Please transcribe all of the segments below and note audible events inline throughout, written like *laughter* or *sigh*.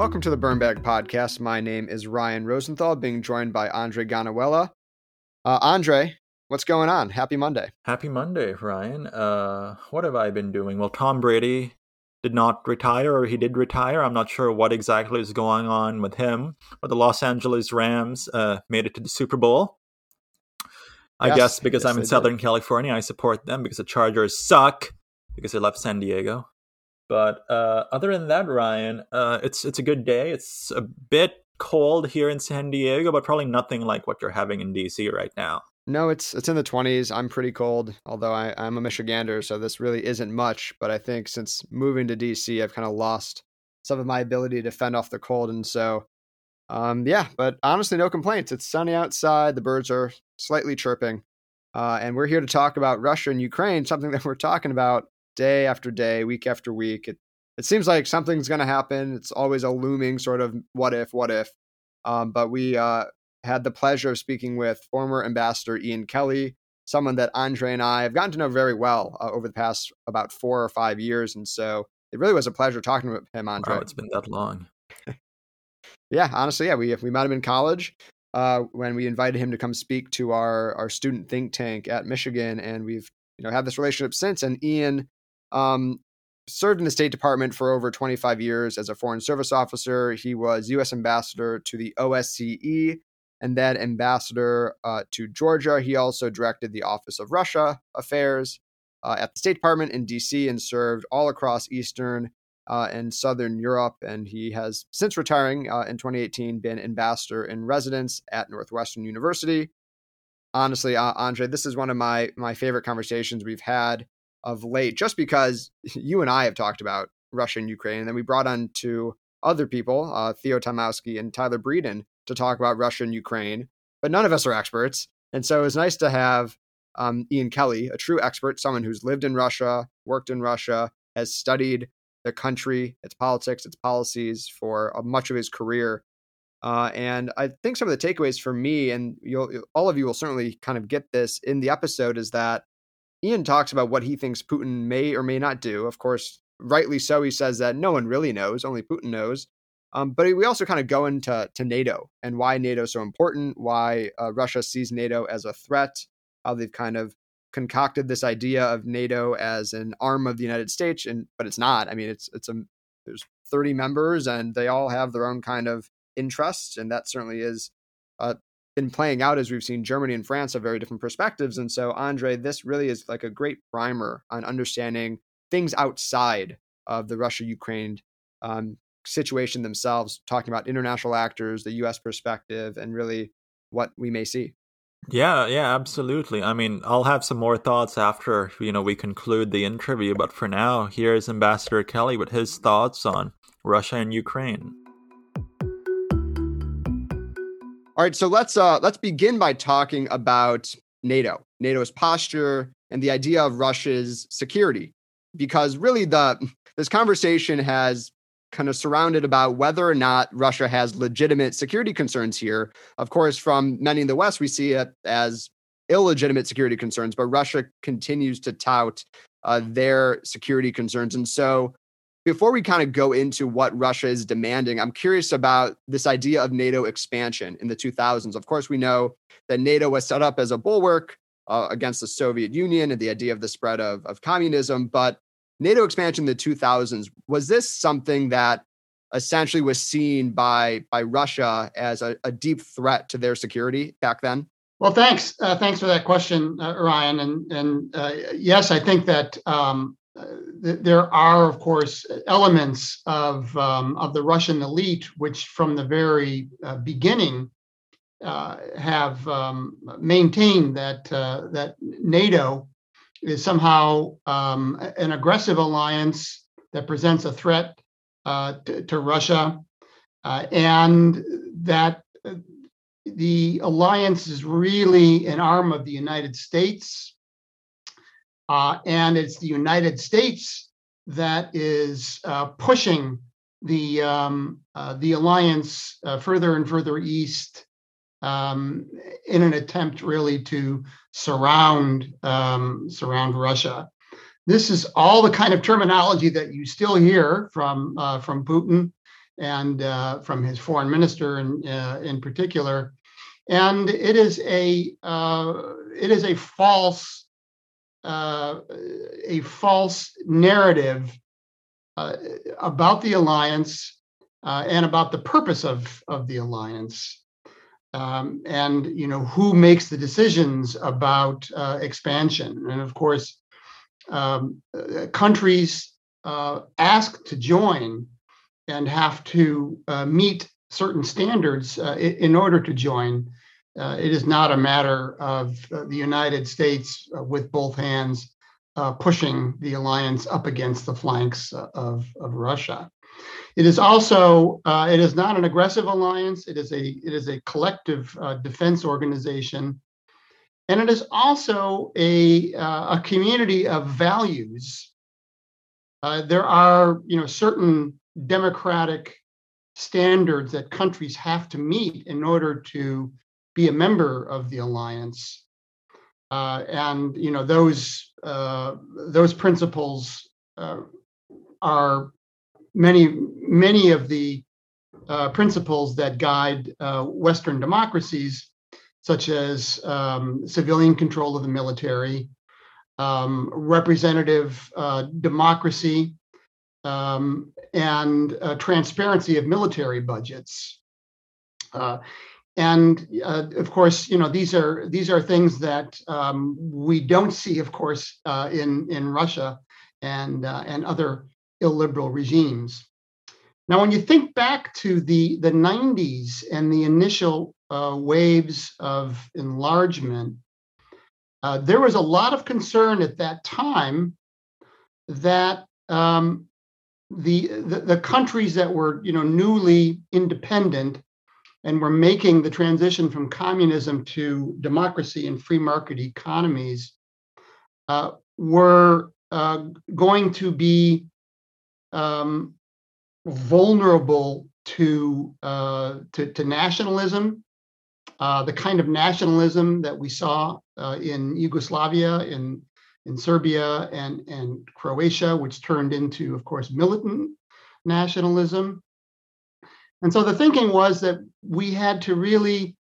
Welcome to the Burnbag Podcast. My name is Ryan Rosenthal, being joined by Andre Ganuela. Uh, Andre, what's going on? Happy Monday. Happy Monday, Ryan. Uh, what have I been doing? Well, Tom Brady did not retire, or he did retire. I'm not sure what exactly is going on with him. But the Los Angeles Rams uh, made it to the Super Bowl. I yes, guess because yes, I'm in Southern did. California, I support them because the Chargers suck because they left San Diego. But uh, other than that, Ryan, uh, it's it's a good day. It's a bit cold here in San Diego, but probably nothing like what you're having in DC right now. No, it's it's in the 20s. I'm pretty cold, although I, I'm a Michigander, so this really isn't much. But I think since moving to DC, I've kind of lost some of my ability to fend off the cold, and so um, yeah. But honestly, no complaints. It's sunny outside. The birds are slightly chirping, uh, and we're here to talk about Russia and Ukraine, something *laughs* that we're talking about day after day, week after week. It it seems like something's going to happen. It's always a looming sort of what if, what if. Um, but we uh, had the pleasure of speaking with former Ambassador Ian Kelly, someone that Andre and I have gotten to know very well uh, over the past about four or five years. And so it really was a pleasure talking with him, Andre. Wow, it's been that long. *laughs* yeah, honestly, yeah, we we met him in college uh, when we invited him to come speak to our our student think tank at Michigan, and we've you know had this relationship since. And Ian um, served in the State Department for over 25 years as a foreign service officer. He was U.S. ambassador to the OSCE and then ambassador uh, to Georgia. He also directed the Office of Russia Affairs uh, at the State Department in D.C. and served all across Eastern uh, and Southern Europe. And he has, since retiring uh, in 2018, been ambassador in residence at Northwestern University. Honestly, uh, Andre, this is one of my my favorite conversations we've had of late, just because *laughs* you and I have talked about Russia and Ukraine, and then we brought on two other people, uh, Theo Tomowski and Tyler Breeden, to talk about Russia and Ukraine, but none of us are experts. And so it was nice to have um, Ian Kelly, a true expert, someone who's lived in Russia, worked in Russia, has studied the country, its politics, its policies for uh, much of his career. Uh, and I think some of the takeaways for me, and all of you will certainly kind of get this in the episode, is that Ian talks about what he thinks Putin may or may not do. Of course, rightly so, he says that no one really knows, only Putin knows. Um, but we also kind of go into to NATO and why NATO is so important, why uh, Russia sees NATO as a threat, how they've kind of concocted this idea of NATO as an arm of the United States, and but it's not. I mean, it's it's a there's 30 members and they all have their own kind of interests, and that certainly is uh, been playing out as we've seen Germany and France have very different perspectives. And so, Andre, this really is like a great primer on understanding things outside of the Russia Ukraine um, situation themselves, talking about international actors, the US perspective, and really what we may see. Yeah, yeah, absolutely. I mean, I'll have some more thoughts after, you know, we conclude the interview, but for now, here's Ambassador Kelly with his thoughts on Russia and Ukraine. All right, so let's uh let's begin by talking about NATO, NATO's posture and the idea of Russia's security because really the this conversation has kind of surrounded about whether or not Russia has legitimate security concerns here. Of course, from many in the West, we see it as illegitimate security concerns, but Russia continues to tout uh, their security concerns. And so, before we kind of go into what Russia is demanding, I'm curious about this idea of NATO expansion in the 2000s. Of course, we know that NATO was set up as a bulwark uh, against the Soviet Union and the idea of the spread of, of communism, but NATO expansion in the 2000s, was this something that essentially was seen by, by Russia as a, a deep threat to their security back then? Well, thanks. Uh, thanks for that question, uh, Ryan. And, and uh, yes, I think that um, there are, of course, elements of, um, of the Russian elite, which from the very uh, beginning uh, have um, maintained that, that NATO is somehow um, an aggressive alliance that presents a threat uh, to, to, Russia, uh, and that uh, the alliance is really an arm of the United States, uh, and it's the United States that is uh, pushing the um, uh, the alliance further and further east um, in an attempt really to surround um, surround Russia. This is all the kind of terminology that you still hear from uh, from Putin and uh, from his foreign minister in, uh, in particular. And it is a uh, it is a false uh, a false narrative uh, about the alliance uh, and about the purpose of of the alliance. Um, and you know who makes the decisions about expansion, and of course, um, countries ask to join and have to uh, meet certain standards uh, in order to join. Uh, it is not a matter of uh, the United States uh, with both hands uh, pushing the alliance up against the flanks of, of Russia. It is also it is not an aggressive alliance. It is a it is a collective defense organization, and it is also a a community of values. there are you know certain democratic standards that countries have to meet in order to be a member of the alliance. Uh, and you know those uh, those principles uh, are many many of the uh, principles that guide uh, Western democracies, such as um, civilian control of the military, um, representative uh, democracy, um, and transparency of military budgets. Uh, and uh, of course, you know these are these are things that um, we don't see, of course, uh, in in Russia and uh, and other illiberal regimes. Now, when you think back to the the 90s and the initial uh, waves of enlargement, there was a lot of concern at that time that um, the, the, the countries that were you know newly independent and were making the transition from communism to democracy and free market economies uh, were uh, going to be um, vulnerable to, uh, to, to nationalism, uh, the kind of nationalism that we saw uh, in Yugoslavia in in Serbia and, and Croatia, which turned into, of course, militant nationalism. And so the thinking was that we had to really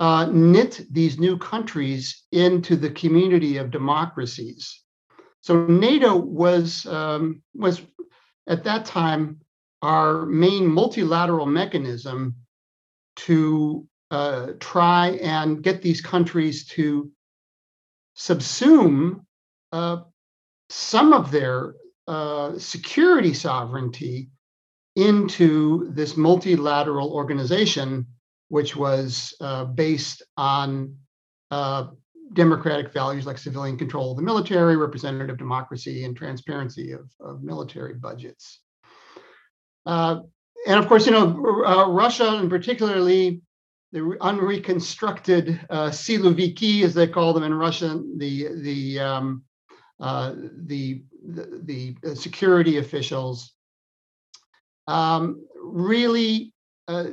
uh, knit these new countries into the community of democracies. So NATO was um, was at that time our main multilateral mechanism to uh, try and get these countries to subsume uh, some of their uh, security sovereignty into this multilateral organization, which was uh, based on uh, democratic values like civilian control of the military, representative democracy, and transparency of, of military budgets. Uh, and of course, you know, uh, Russia and particularly the unreconstructed uh, Siloviki, as they call them in Russian, the the um, uh, the, the, the security officials um, really uh,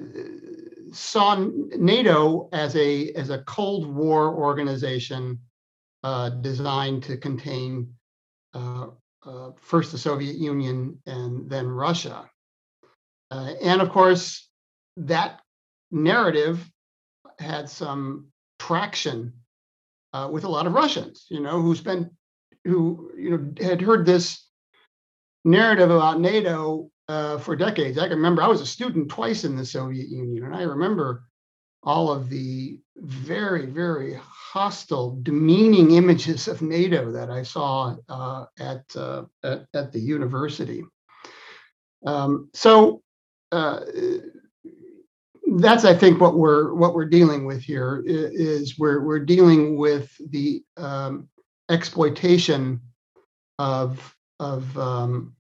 saw NATO as a as a Cold War organization uh, designed to contain uh, uh, first the Soviet Union and then Russia, and of course that narrative had some traction with a lot of Russians, you know, who spent who you know had heard this narrative about NATO uh, for decades. I can remember I was a student twice in the Soviet Union, and I remember all of the very, very hostile, demeaning images of NATO that I saw uh, at, uh, at, at the university. Um, so uh, that's, I think, what we're what we're dealing with here is we're we're dealing with the um, exploitation of of um,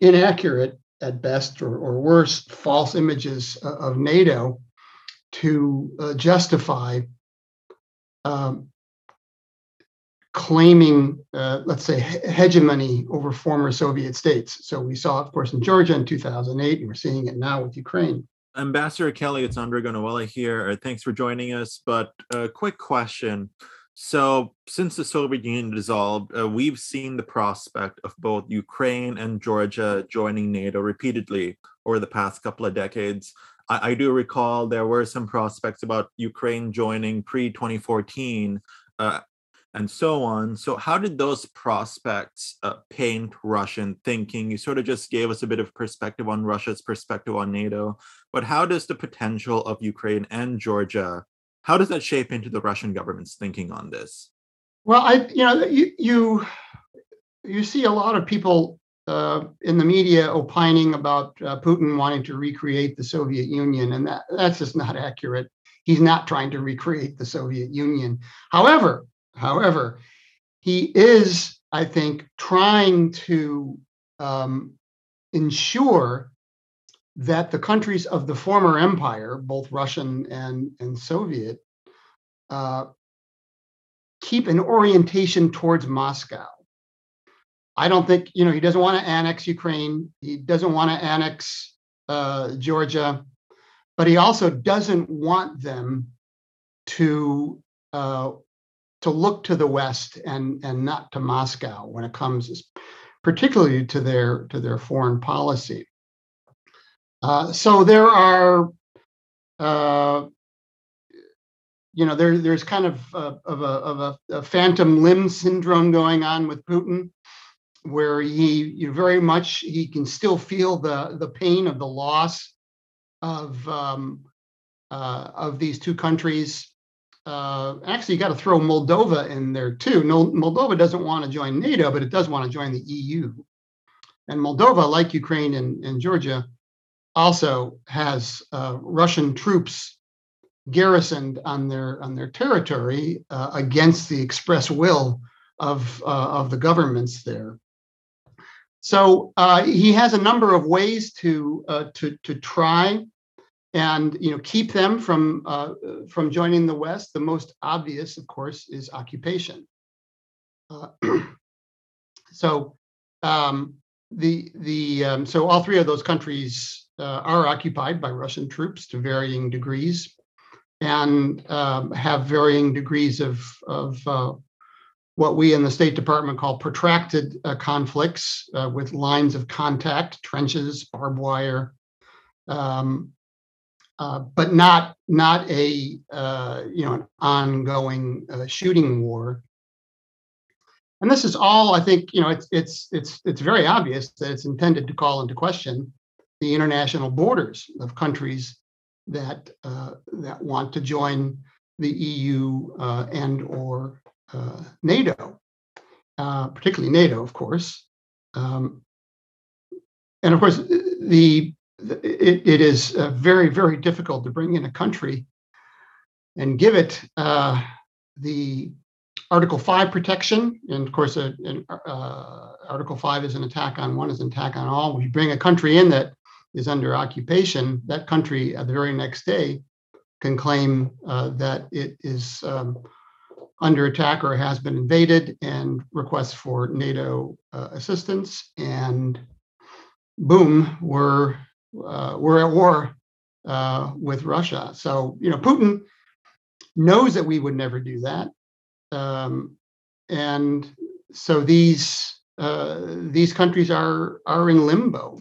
inaccurate at best or, or worse false images of NATO to uh, justify um, claiming, uh, let's say, hegemony over former Soviet states. So we saw, of course, in Georgia in 2008, and we're seeing it now with Ukraine. Ambassador Kelly, it's Andre Gunawala here. Thanks for joining us. But a quick question. So, since the Soviet Union dissolved, uh, we've seen the prospect of both Ukraine and Georgia joining NATO repeatedly over the past couple of decades. I, I do recall there were some prospects about Ukraine joining pre 2014 uh, and so on. So, how did those prospects uh, paint Russian thinking? You sort of just gave us a bit of perspective on Russia's perspective on NATO, but how does the potential of Ukraine and Georgia, how does that shape into the Russian government's thinking on this? Well, I, you know, you you, you see a lot of people uh, in the media opining about uh, Putin wanting to recreate the Soviet Union, and that that's just not accurate. He's not trying to recreate the Soviet Union. However, However, he is, I think, trying to um, ensure that the countries of the former empire, both Russian and, and Soviet, uh, keep an orientation towards Moscow. I don't think, you know, he doesn't want to annex Ukraine. He doesn't want to annex uh, Georgia, but he also doesn't want them to uh, to look to the West and and not to Moscow when it comes, particularly to their to their foreign policy. Uh, so there are, uh, you know, there there's kind of a, of, a, of a, a, phantom limb syndrome going on with Putin, where he you very much he can still feel the the pain of the loss of um, uh, of these two countries uh, actually you got to throw Moldova in there too. No, Moldova doesn't want to join NATO, but it does want to join the EU. And Moldova, like Ukraine and, and Georgia, also has uh, Russian troops garrisoned on their on their territory uh, against the express will of uh, of the governments there. So uh, he has a number of ways to uh, to to try and you know keep them from from joining the West. The most obvious, of course, is occupation. *clears throat* So um, the the um, so all three of those countries uh, are occupied by Russian troops to varying degrees, and um, have varying degrees of of uh, what we in the State Department call protracted uh, conflicts uh, with lines of contact, trenches, barbed wire. Um, uh, but not not a uh, you know an ongoing shooting war. And this is all I think you know it's it's it's it's very obvious that it's intended to call into question the international borders of countries that uh, that want to join the EU uh, and or NATO, particularly NATO, of course. Um, and of course, the it, it is uh, very, very difficult to bring in a country and give it uh, the Article 5 protection. And of course, uh, uh, Article 5 is an attack on one, is an attack on all. You bring a country in that is under occupation, that country uh, the very next day can claim uh, that it is um, under attack or has been invaded and request for NATO uh, assistance. And boom, we're uh, we're at war uh, with Russia. So you know, Putin knows that we would never do that, um, and so these uh, these countries are are in limbo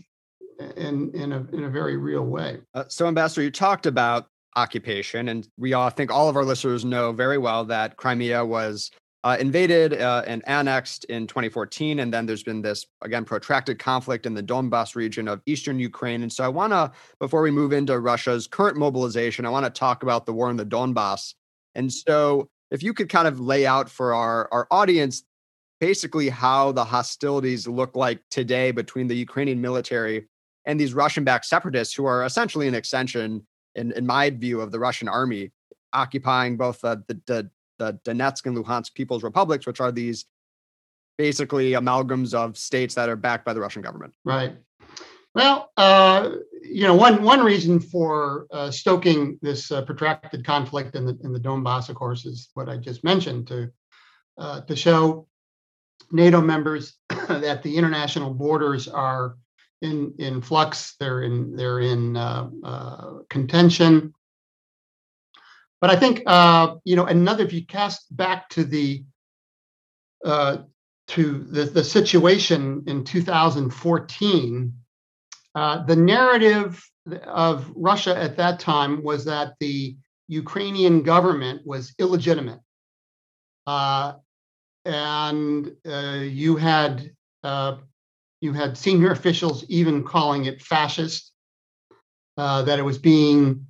in in a in a very real way. Uh, so, Ambassador, you talked about occupation, and we all I think all of our listeners know very well that Crimea was uh, invaded uh, and annexed in 2014. And then there's been this, again, protracted conflict in the Donbass region of eastern Ukraine. And so I want to, before we move into Russia's current mobilization, I want to talk about the war in the Donbass. And so if you could kind of lay out for our, our audience basically how the hostilities look like today between the Ukrainian military and these Russian backed separatists who are essentially an extension, in, in my view, of the Russian army, occupying both uh, the, the the Donetsk and Luhansk People's Republics, which are these basically amalgams of states that are backed by the Russian government. Right. Well, uh, you know, one one reason for uh, stoking this uh, protracted conflict in the in the Donbass, of course, is what I just mentioned to uh, to show NATO members *coughs* that the international borders are in in flux. They're in they're in uh, uh, contention. But I think uh, you know another. If you cast back to the uh, to the, the situation in 2014, uh, the narrative of Russia at that time was that the Ukrainian government was illegitimate. Uh, and uh, you had uh, you had senior officials even calling it fascist, uh, that it was being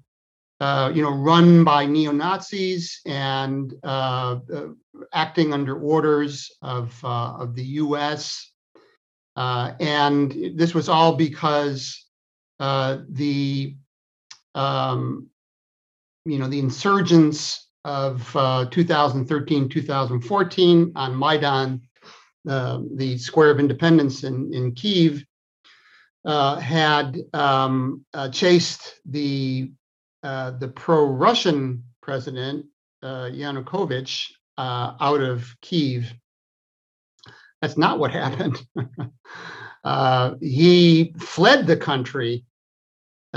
uh, you know run by neo Nazis and uh, acting under orders of of the U.S. and this was all because the um, you know the insurgents of uh, 2013 2014 on Maidan, uh, the Square of Independence in, in Kiev, uh, had um, uh, chased the uh, the pro-Russian president uh, Yanukovych out of Kiev. That's not what *laughs* happened. he fled the country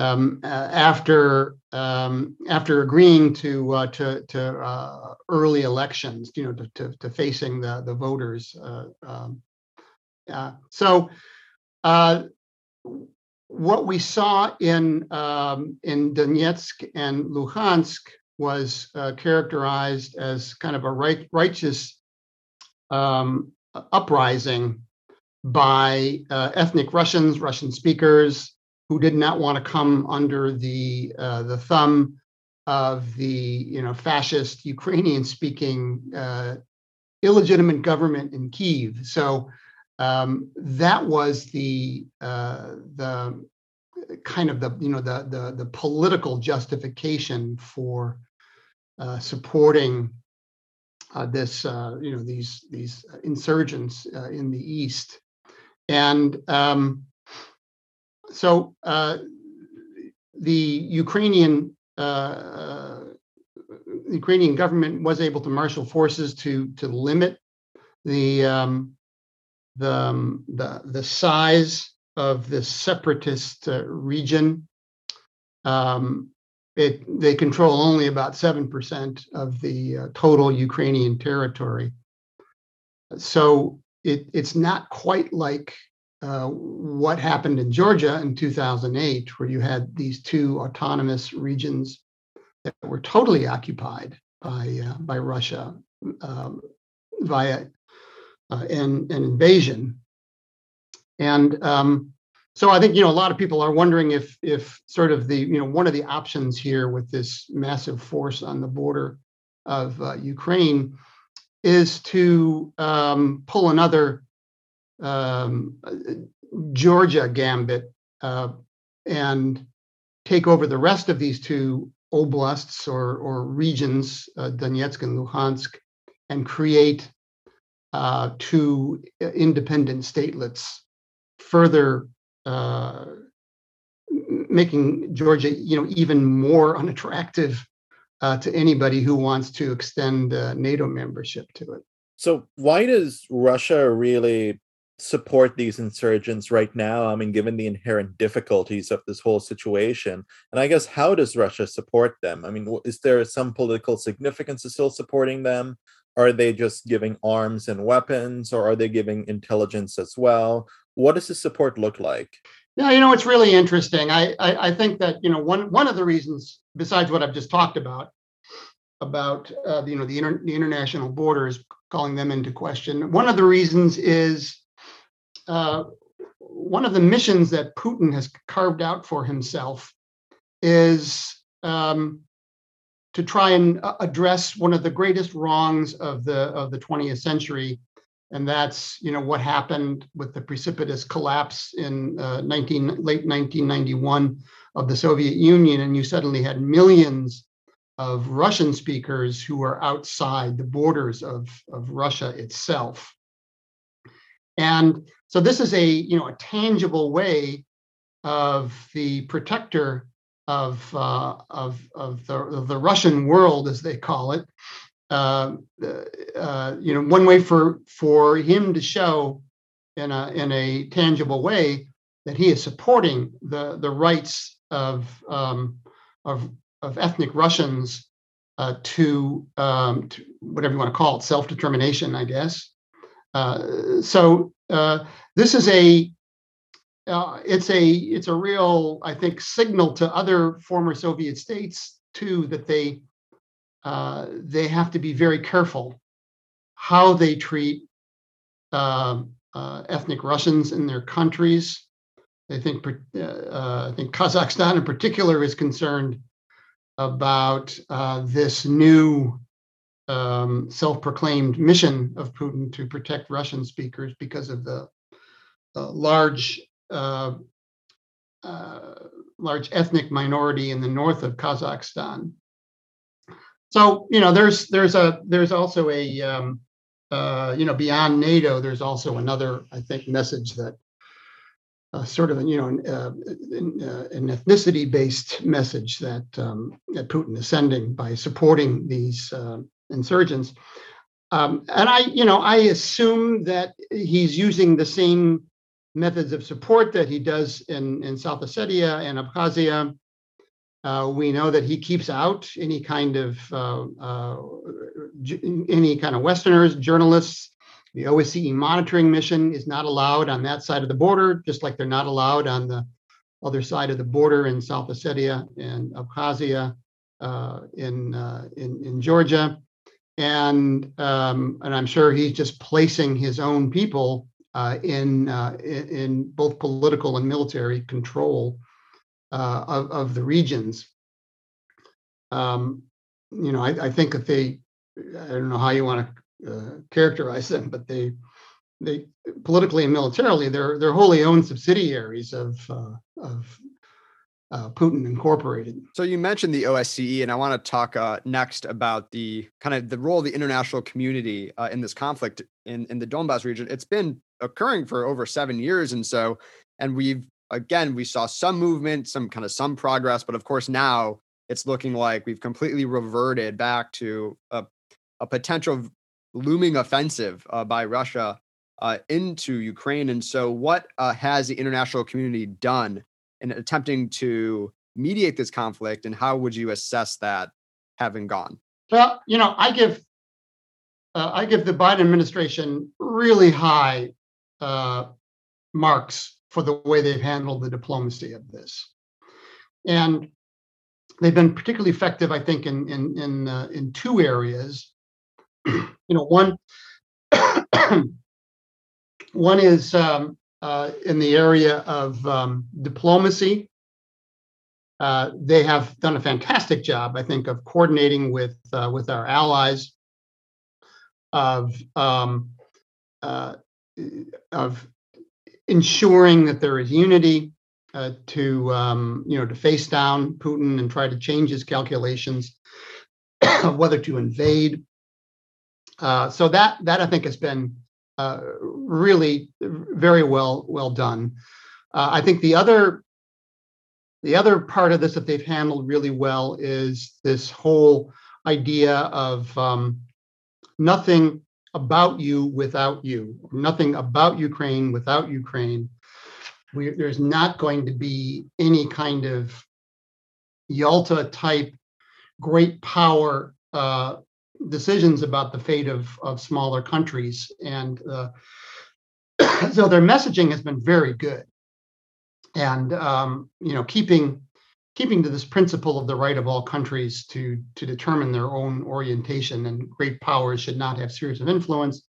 um, uh, after um, after agreeing to uh, to, to uh, early elections, you know, to, to, to facing the the voters. Uh, um, so, uh, what we saw in um, in Donetsk and Luhansk was uh, characterized as kind of a right, righteous um, uprising by ethnic Russians, Russian speakers, who did not want to come under the uh, the thumb of the you know fascist Ukrainian speaking uh, illegitimate government in Kiev. So um, that was the uh, the kind of the you know the the, the political justification for uh, supporting uh, this uh, you know these these insurgents in the east and um, so uh, the Ukrainian uh, uh, Ukrainian government was able to marshal forces to to limit the um, the, um, the the size of this separatist uh, region. Um, it they control only about seven percent of the uh, total Ukrainian territory. So it it's not quite like uh, what happened in Georgia in 2008, where you had these two autonomous regions that were totally occupied by uh, by Russia um, via uh, an, an invasion. And um, so I think you know a lot of people are wondering if if sort of the you know one of the options here with this massive force on the border of uh, Ukraine is to um, pull another um, Georgia gambit uh, and take over the rest of these two oblasts or, or regions, uh, Donetsk and Luhansk, and create uh, two independent statelets, further uh, making Georgia, you know, even more *laughs* unattractive uh, to anybody who wants to extend uh, NATO membership to it. So, why does Russia really support these insurgents right now? I mean, given the inherent difficulties of this whole situation, and I guess how does Russia support them? I mean, is there some political significance to still supporting them? Are they just giving arms and weapons, or are they giving intelligence as well? What does the support look like? Yeah, you know, it's really interesting. I, I, I think that you know one one of the reasons, besides what I've just talked about, about uh, you know the, inter- the international borders, calling them into question. One of the reasons is uh, one of the missions that Putin has carved out for himself is um, to try and uh, address one of the greatest wrongs of the of the 20th century, and that's you know what happened with the precipitous collapse in uh, 19 late 1991 of the Soviet Union, and you suddenly had millions of Russian speakers who were outside the borders of, of Russia itself. And so this is a you know a tangible way of the protector of uh, of of the, of the Russian world, as they call it. Uh, uh, you know, one way for for him to show in a in a tangible way that he is supporting the the rights of um, of of ethnic Russians uh, to, um, to whatever you want to call it, self determination, I guess. Uh, so uh, this is a uh, it's a it's a real, I think, signal to other former Soviet states too that they uh, they have to be very careful how they treat um, uh, ethnic Russians in their countries. I think uh, I think Kazakhstan in particular is concerned about this new um, self-proclaimed mission of Putin to protect Russian speakers because of the large uh, uh, large ethnic minority in the north of Kazakhstan. So you know, there's there's a there's also a um, uh, you know beyond NATO. There's also another I think message that uh, sort of you know an, uh, an ethnicity based message that um, that Putin is sending by supporting these uh, insurgents. Um, and I you know I assume that he's using the same methods of support that he does in, in South Ossetia and Abkhazia. Uh, we know that he keeps out any kind of uh, uh, any kind of Westerners, journalists. The OSCE monitoring mission is not allowed on that side of the border, just like they're not allowed on the other side of the border in South Ossetia and Abkhazia uh, in, uh, in in Georgia. And um, and I'm sure he's just placing his own people uh, in, uh, in both political and military control uh, of, of the regions. Um, you know, I, I, think that they, I don't know how you want to uh, characterize them, but they, they politically and militarily, they're they're wholly owned subsidiaries of uh, of uh, Putin Incorporated. So you mentioned the OSCE, and I want to talk uh, next about the kind of the role of the international community uh, in this conflict in in the Donbass region. It's been occurring for over seven years. And so, and we've, again, we saw some movement, some kind of some progress, but of course now it's looking like we've completely reverted back to a, a potential looming offensive uh, by Russia uh, into Ukraine. And so, what uh, has the international community done in attempting to mediate this conflict, and how would you assess that having gone? Well, you know, I give uh, I give the Biden administration really high uh, marks for the way they've handled the diplomacy of this. And they've been particularly effective, I think, in in in uh, in two areas. *clears throat* you know, one *clears throat* one is um, uh, in the area of um, diplomacy. Uh, they have done a fantastic job, I think, of coordinating with uh, with our allies, of um, uh, of ensuring that there is unity uh, to um, you know to face down Putin and try to change his calculations of whether to invade. So that that I think has been uh, really very well well done. Uh, I think the other the other part of this that they've handled really well is this whole idea of um, nothing about you without you, nothing about Ukraine without Ukraine. We, there's not going to be any kind of Yalta type great power uh, decisions about the fate of, of smaller countries. And uh, *clears throat* so their messaging has been very good. And, um, you know, keeping keeping to this principle of the right of all countries to to determine their own orientation and great powers should not have spheres of influence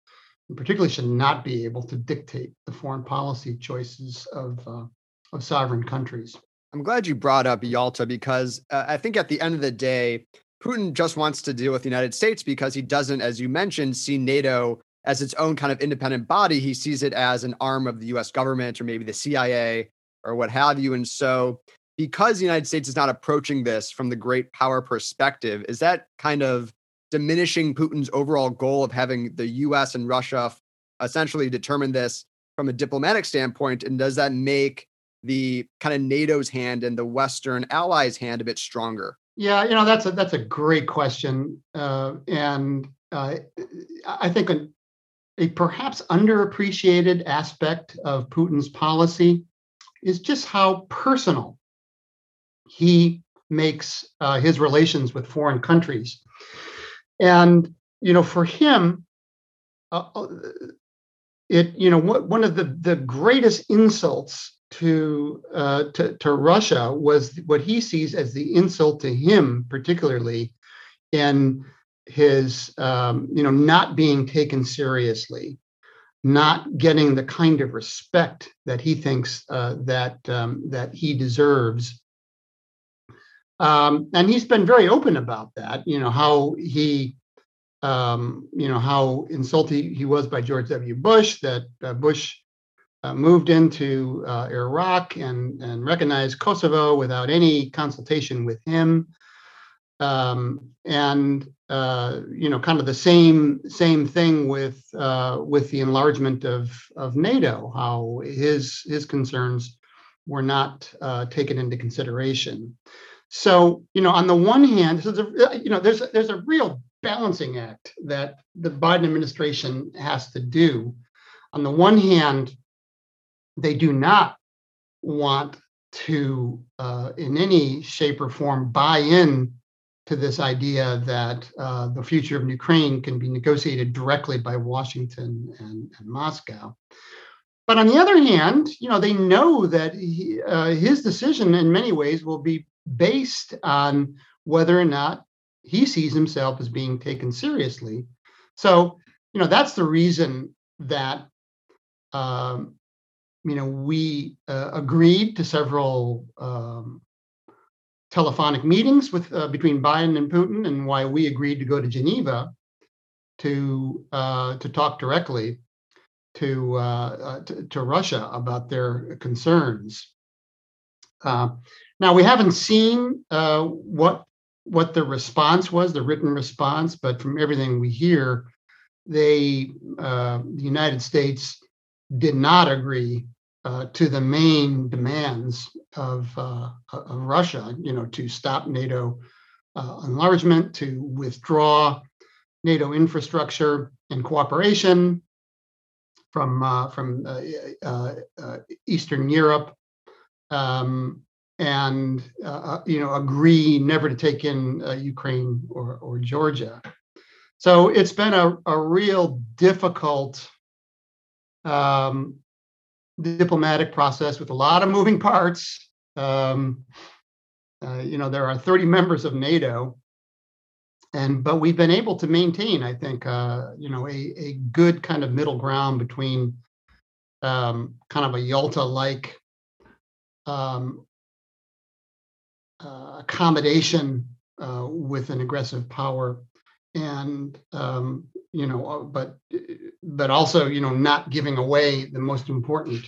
and particularly should not be able to dictate the foreign policy choices of uh, of sovereign countries i'm glad you brought up yalta because uh, i think at the end of the day putin just wants to deal with the united states because he doesn't as you mentioned see nato as its own kind of independent body he sees it as an arm of the us government or maybe the cia or what have you and so because the United States is not approaching this from the great power perspective, is that kind of diminishing Putin's overall goal of having the US and Russia essentially determine this from a diplomatic standpoint? And does that make the kind of NATO's hand and the Western allies' hand a bit stronger? Yeah, you know that's a that's a great question, uh, and uh, I think a, a perhaps underappreciated aspect of Putin's policy is just how personal he makes uh, his relations with foreign countries. And, you know, for him, uh, uh it, you know, one of the, the greatest insults to, uh, to to Russia was what he sees as the insult to him, particularly in his um, you know not being taken seriously, not getting the kind of respect that he thinks uh, that um, that he deserves. Um, and he's been very open about that. You know how he um, you know how insulted he was by George W. Bush. That uh, Bush uh, moved into uh, Iraq and, and recognized Kosovo without any consultation with him. Um, and uh, you know, kind of the same same thing with uh, with the enlargement of of NATO. How his his concerns were not uh, taken into consideration. So you know, on the one hand, so you know, there's there's a real balancing act that the Biden administration has to do. On the one hand, they do not want to, uh, in any shape or form, buy in to this idea that uh, the future of Ukraine can be negotiated directly by Washington and, and Moscow. But on the other hand, you know, they know that he, uh, his decision in many ways will be based on whether or not he sees himself as being taken seriously. So, you know, that's the reason that um, you know, we uh, agreed to several um, telephonic meetings with uh, between Biden and Putin, and why we agreed to go to Geneva to uh, to talk directly to, uh, uh, to, to Russia about their concerns. Uh, now we haven't seen what what the response was, the written response, but from everything we hear, they the United States did not agree uh, to the main demands of, uh, of Russia, you know, to stop NATO uh, enlargement, to withdraw NATO infrastructure and cooperation from uh, from uh, uh, Eastern Europe, um, and you know, agree never to take in Ukraine or, or Georgia. So it's been a, a real difficult um, diplomatic process with a lot of *laughs* moving parts. Um, uh, you know, there are 30 members of NATO, and but we've been able to maintain, I think, uh, you know, a, a good kind of middle ground between um, kind of a Yalta-like um, uh, accommodation uh, with an aggressive power and um, you know, uh, but but also you know not giving away the most important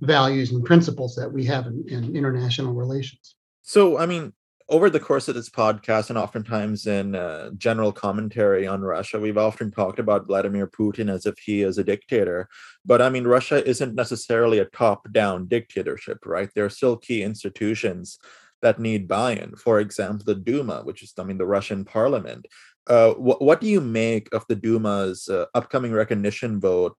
values and principles that we have in, in international relations. So, I mean, over the course of this podcast and oftentimes in uh, general commentary on Russia, we've often talked about Vladimir Putin as if he is a dictator. But I mean, Russia isn't necessarily a top down dictatorship, right? There are still key institutions that need buy in. For example, the Duma, which is, I mean, the Russian parliament. Uh, wh- what do you make of the Duma's uh, upcoming recognition vote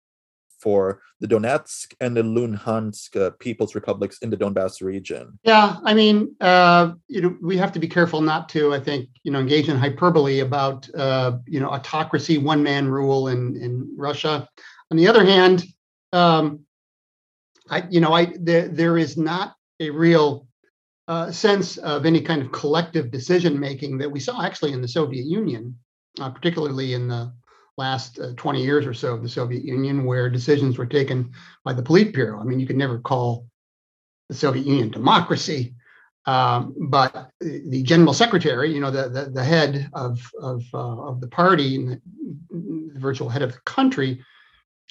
for the Donetsk and the Luhansk uh, People's Republics in the Donbass region? Yeah, I mean, uh, you know, we have to be careful not to, I think, you know, engage in hyperbole about, uh, you know, autocracy, one man rule in in Russia. On the other hand, um, I, you know, I there there is not a real uh, sense of any kind of collective decision making that we saw actually in the Soviet Union, uh, particularly in the last uh, 20 years or so of the Soviet Union, where decisions were taken by the Politburo. I mean, you could never call the Soviet Union democracy, um, but the general secretary, you know, the the, the head of of uh, of the party and the, the, virtual head of the country,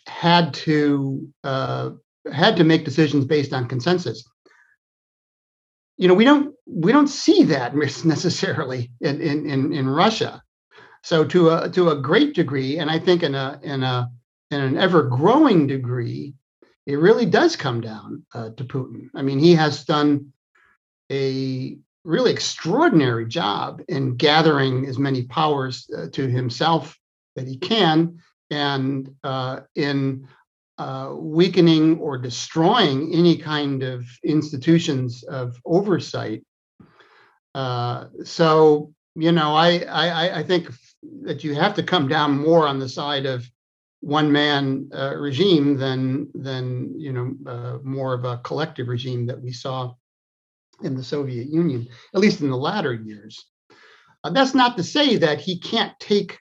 had to uh, had to make decisions based on consensus you know we don't we don't see that *laughs* necessarily in in in, Russia. So to a to a great degree, and I think in a in a in an ever growing degree, it really does come down uh, to Putin. I mean, he has done a really extraordinary job in gathering as many powers uh, to himself that he can, and uh, in uh, weakening or destroying any kind of institutions of oversight. Uh, so, you know, I, I, I think that you have to come down more on the side of one man uh, regime than than you know uh, more of a collective regime that we saw in the Soviet Union, at least in the latter years. Uh, that's not to say that he can't take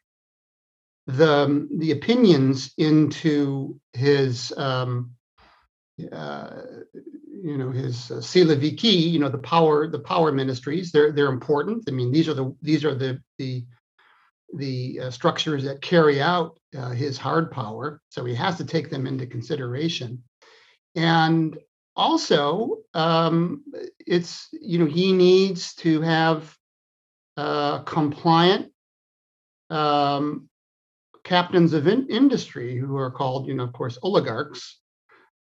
the the opinions into his um, uh, you know his uh, siloviki, you know the power the power ministries. They're they're important. I mean these are the these are the the the uh, structures that carry out uh, his hard power. So he has to take them into consideration. And also, um, it's you know he needs to have uh, compliant um, captains of in- industry who are called, you know, of course, oligarchs.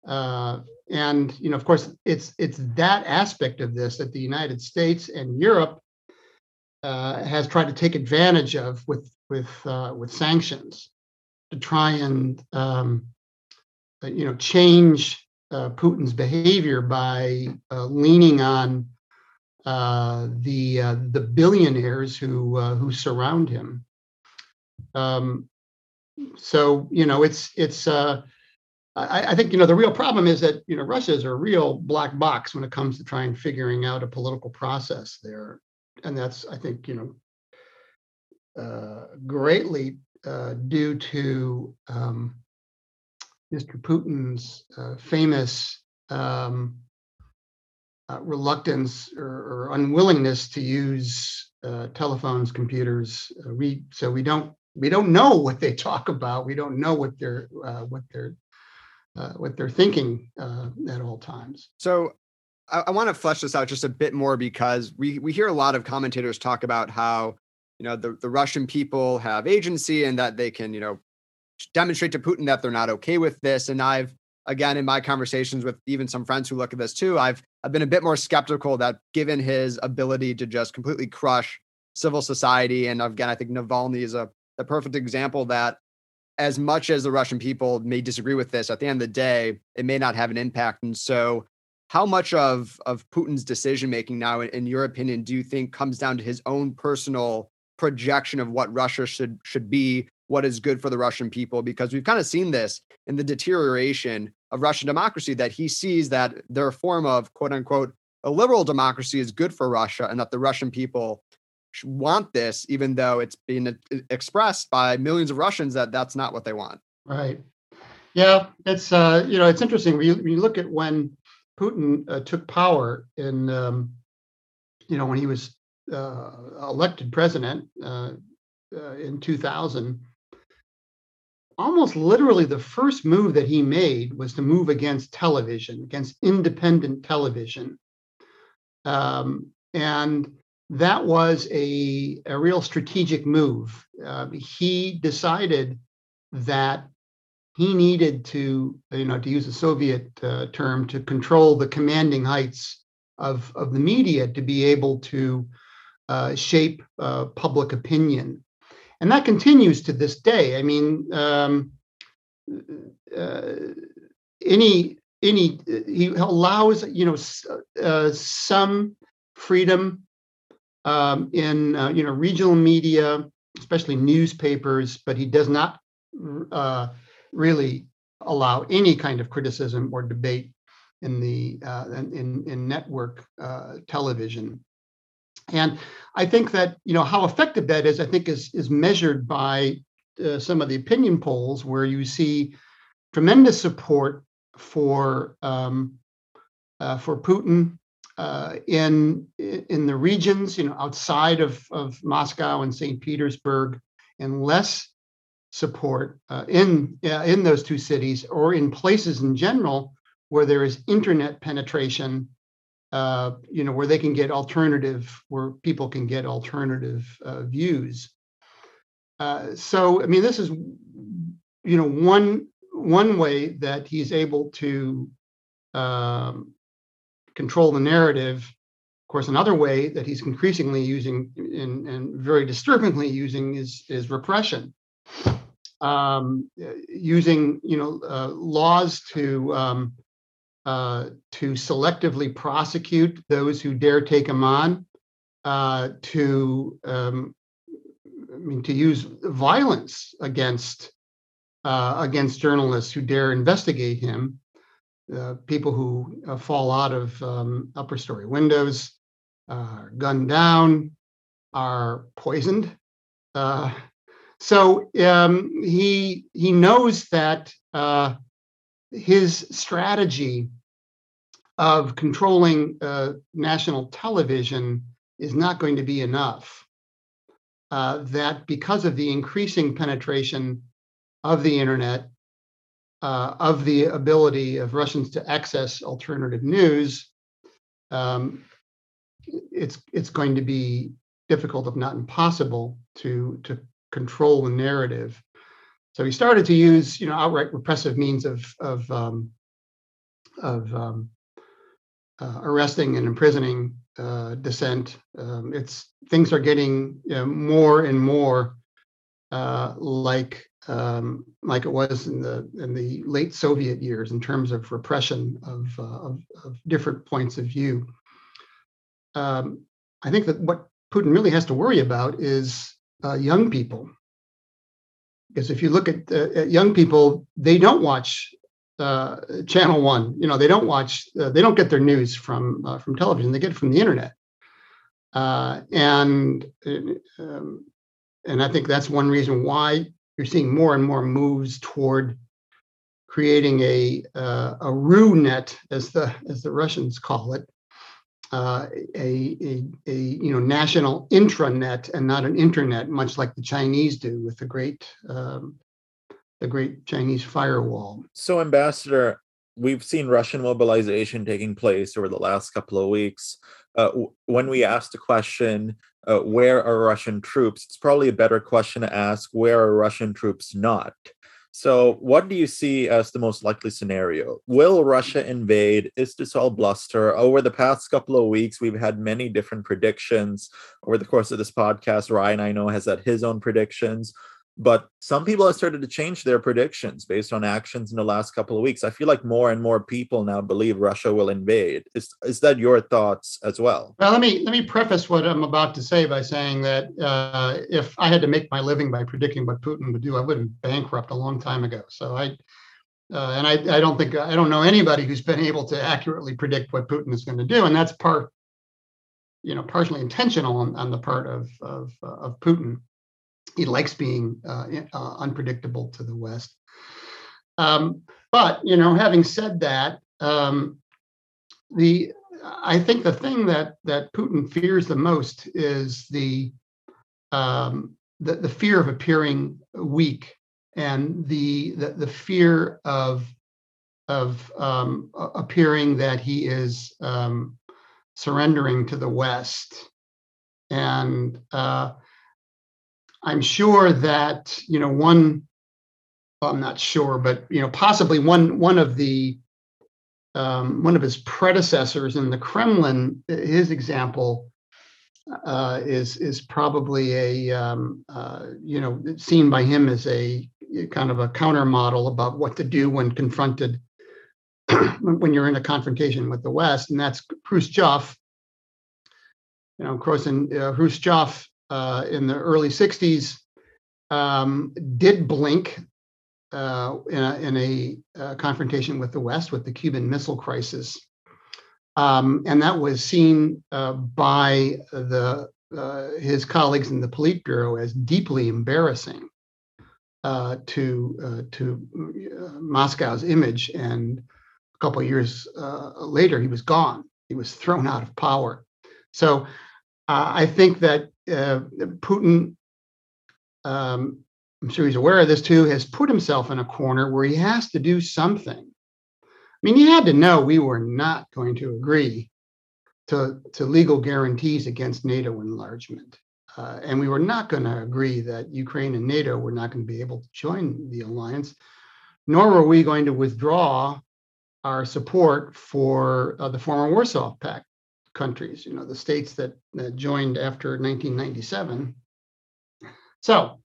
Uh, and you know, of course, it's it's that aspect of this that the United States and Europe uh, has tried to take advantage of with with uh, with sanctions to try and um, uh, you know change uh, Putin's behavior by uh, leaning on the the billionaires who who surround him. Um, so you know, it's it's. I, I, think you know the real problem is that you know Russia is a real black box when it comes to trying figuring out a political process there and that's I think you know uh, greatly uh, due to um, Mr. Putin's uh, famous um, uh, reluctance or, or, unwillingness to use uh, telephones, computers. Uh, we so we don't we don't know what they talk about. We don't know what they're uh, what they're uh, what they're thinking uh, at all times. So I, I want to flesh this out just a bit more because we we hear a lot of commentators talk about how you know the, the Russian people have agency and that they can you know demonstrate to Putin that they're not okay with this. And I've again in my conversations with even some friends who look at this too, I've I've been a bit more skeptical that given his ability to just completely crush civil society, and again I think Navalny is a the perfect example that as much as the Russian people may disagree with this, at the end of the day, it may not have an impact. And so how much of of Putin's decision making now, in your opinion, do you think comes down to his own personal projection of what Russia should should be, what is good for the Russian people? Because we've kind of seen this in the deterioration of Russian democracy that he sees that their form of quote unquote a liberal democracy is good for Russia, and that the Russian people want this, even though it's being expressed by millions of Russians that that's not what they want. Right. Yeah, it's uh, you know it's interesting when you, when you look at when Putin uh, took power in, um, you know, when he was uh, elected president uh, uh, in 2000, almost literally the first move that he made was to move against television, against independent television. Um, and that was a, a real strategic move. Uh, he decided that he needed to, you know, to use a Soviet uh, term, to control the commanding heights of, of the media to be able to uh, shape uh, public opinion. And that continues to this day. I mean, um, uh, any any he allows you know uh, some freedom um, in uh, you know regional media, especially newspapers, but he does not really allow any kind of criticism or debate in the uh, in in network uh, television. And I think that you know how effective that is. I think is is measured by uh, some of the opinion polls where you see tremendous support for um, uh, for Putin uh, in in the regions, you know, outside of of Moscow and St. Petersburg, and less support uh, in uh, in those two cities or in places in general where there is internet penetration uh, you know where they can get alternative where people can get alternative uh, views uh, so i mean this is you know one one way that he's able to um, control the narrative of course another way that he's increasingly using and, and very disturbingly using is is repression um, using you know uh, laws to um, uh, to selectively prosecute those who dare take him on, uh, to um, I mean to use violence against uh, against journalists who dare investigate him. Uh, people who uh, fall out of um, upper story windows, are gunned down, are poisoned. Uh, so um, he he knows that uh, his strategy of controlling uh, national television is not going to be enough. Uh, that because of the increasing penetration of the internet, uh, of the ability of Russians to access alternative news, um, it's it's going to be difficult, if not impossible, to to control the narrative. So he started to use, you know, outright repressive means of of um, of um, uh, arresting and imprisoning uh, dissent. Um, it's things are getting you know, more and more uh, like um, like it was in the in the late Soviet years in terms of repression of uh, of, of, different points of view. Um, I think that what Putin really has to worry about is uh, young people, because if you look at, uh, at young people, they don't watch uh, Channel One. You know, they don't watch. Uh, they don't get their news from uh, from television. They get it from the internet. And um, and I think that's one reason why you're seeing more and more moves toward creating a uh, a RuNet, as the as the Russians call it, uh, a, a, a you know national intranet and not an internet, much like the Chinese do with the great um, the great Chinese firewall. So, Ambassador, we've seen Russian mobilization taking place over the last couple of weeks. Uh, when we asked the question, uh, where are Russian troops? It's probably a better question to ask, where are Russian troops not? So, what do you see as the most likely scenario? Will Russia invade? Is this all bluster? Over the past couple of weeks, we've had many different predictions. Over the course of this podcast, Ryan, I know, has had his own predictions but some people have started to change their predictions based on actions in the last couple of weeks. I feel like more and more people now believe Russia will invade. Is is that your thoughts as well? Well, let me let me preface what I'm about to say by saying that uh, if I had to make my living by predicting what Putin would do, I would have bankrupt a long time ago. So I. Uh, and I, I don't think I don't know anybody who's been able to accurately predict what Putin is going to do, and that's part, you know, partially intentional on, on the part of of, uh, of Putin he likes being uh, uh, unpredictable to the West. Um, but you know, having said that, um, the I think the thing that that Putin fears the most is the um, the, the fear of appearing weak and the the, the fear of of um, appearing that he is um, surrendering to the West. And uh, I'm sure that you know one. Well, I'm not sure, but you know, possibly one one of the um, one of his predecessors in the Kremlin, his example uh, is is probably a um, uh, you know seen by him as a kind of a counter model about what to do when confronted *clears throat* when you're in a confrontation with the West, and that's Khrushchev. You know, of course, in uh, Khrushchev uh, in the early 60s um, did blink uh, in a, in a uh, confrontation with the West with the Cuban Missile Crisis. Um, and that was seen uh, by the uh, his colleagues in the Politburo as deeply embarrassing uh, to to Moscow's image. And a couple years later, he was gone. He was thrown out of power. So I think that uh, Putin, um, I'm sure he's aware of this too, has put himself in a corner where he has to do something. I mean, he had to know we were not going to agree to, to legal guarantees against NATO enlargement. Uh, and we were not going to agree that Ukraine and NATO were not going to be able to join the alliance, nor were we going to withdraw our support for uh, the former Warsaw Pact countries, you know, the states that, that joined after 1997. So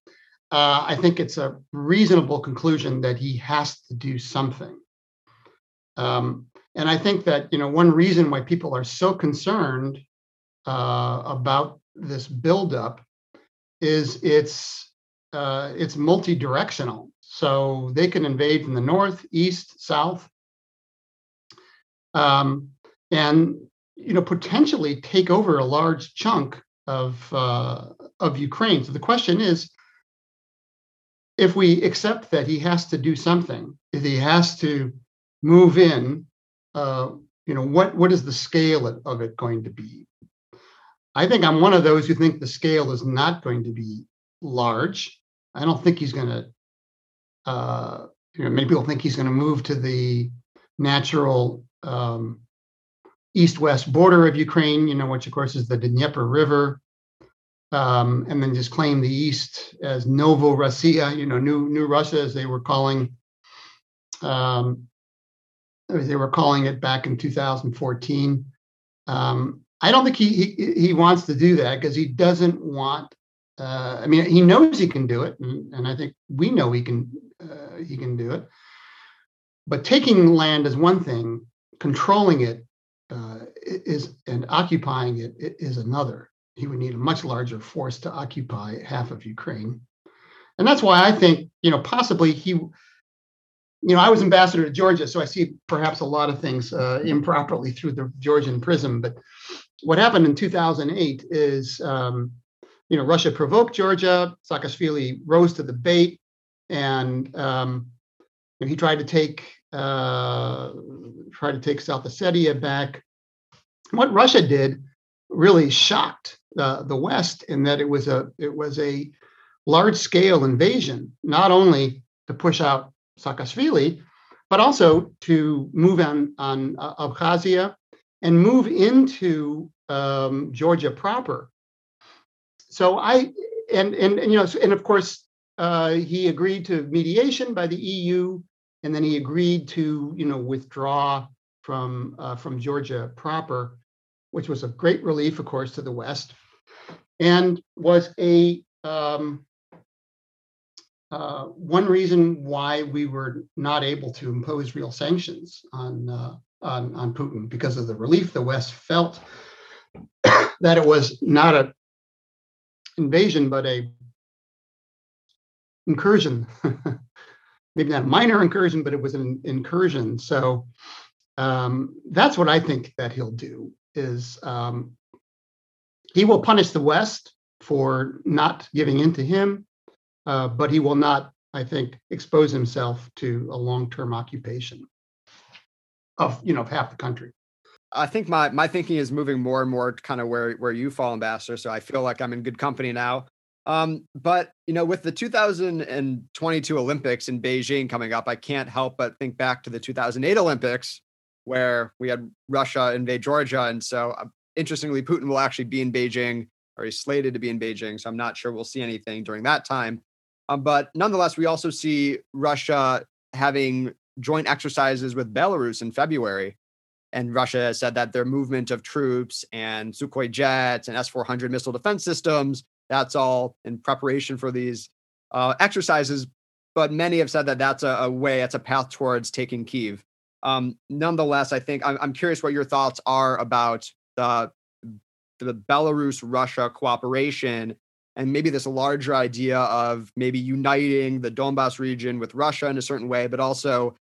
uh, I think it's a reasonable conclusion that he has to do something. Um, and I think that, you know, one reason why people are so concerned uh, about this buildup is it's uh, it's multi-directional. so they can invade from the north, east, south, um, and you know potentially take over a large chunk of uh, of Ukraine. So the question is, if we accept that he has to do something, if he has to move in, uh, you know, what what is the scale of it going to be? I think I'm one of those who think the scale is not going to be large. I don't think he's going to. Uh, you know, many people think he's going to move to the natural um, east-west border of Ukraine, you know, which of course is the Dnieper River, um, and then just claim the east as Novo Russia, you know, new new Russia as they were calling, um, they were calling it back in 2014. Um, I don't think he, he, he wants to do that because he doesn't want. Uh, I mean, he knows he can do it, and, and I think we know he can uh, he can do it. But taking land is one thing, controlling it uh, is and occupying it is another. He would need a much larger force to occupy half of Ukraine, and that's why I think you know possibly he. You know, I was ambassador to Georgia, so I see perhaps a lot of things uh, improperly through the Georgian prism. But what happened in 2008 is, um, you know, Russia provoked Georgia. Saakashvili rose to the bait, and um, he tried to take uh, try to take South Ossetia back. What Russia did really shocked uh, the West in that it was a it was a large scale invasion, not only to push out Saakashvili, but also to move on on uh, Abkhazia and move into um, Georgia proper. So I and and, and you know and of course uh, he agreed to mediation by the EU and then he agreed to you know withdraw from uh, from Georgia proper, which was a great relief, of course, to the West, and was a um, uh, one reason why we were not able to impose real sanctions on uh, on, on Putin because of the relief the West felt *coughs* that it was not a invasion but a incursion *laughs* maybe not a minor incursion, but it was an incursion. So um, that's what I think that he'll do is um, he will punish the West for not giving in to him, uh, but he will not, I think, expose himself to a long-term occupation of you know of half the country. I think my my thinking is moving more and more kind of where where you fall, ambassador. So I feel like I'm in good company now. Um, but you know, with the 2022 Olympics in Beijing coming up, I can't help but think back to the 2008 Olympics where we had Russia invade Georgia, and so uh, interestingly, Putin will actually be in Beijing, or he's slated to be in Beijing. So I'm not sure we'll see anything during that time. Um, but nonetheless, we also see Russia having joint exercises with Belarus in February. And Russia has said that their movement of troops and Sukhoi jets and S 400 missile defense systems that's all in preparation for these uh, exercises. But many have said that that's a, a way, that's a path towards taking Kiev. Um, nonetheless, I think I'm, I'm curious what your thoughts are about the the Belarus Russia cooperation and maybe this larger idea of maybe uniting the Donbass region with Russia in a certain way, but also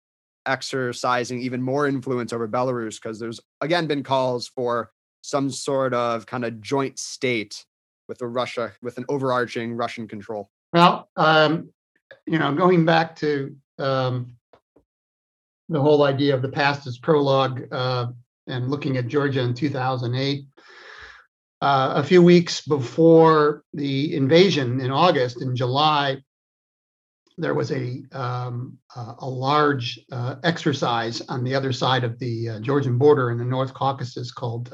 exercising even more influence over Belarus because there's again been calls for some sort of kind of joint state with a Russia with an overarching Russian control? Well, um, you know, going back to um, the whole idea of the past as prologue uh, and looking at Georgia in 2008. Uh, a few weeks before the invasion in August, in July, there was a um, uh, a large uh, exercise on the other side of the uh, Georgian border in the North Caucasus called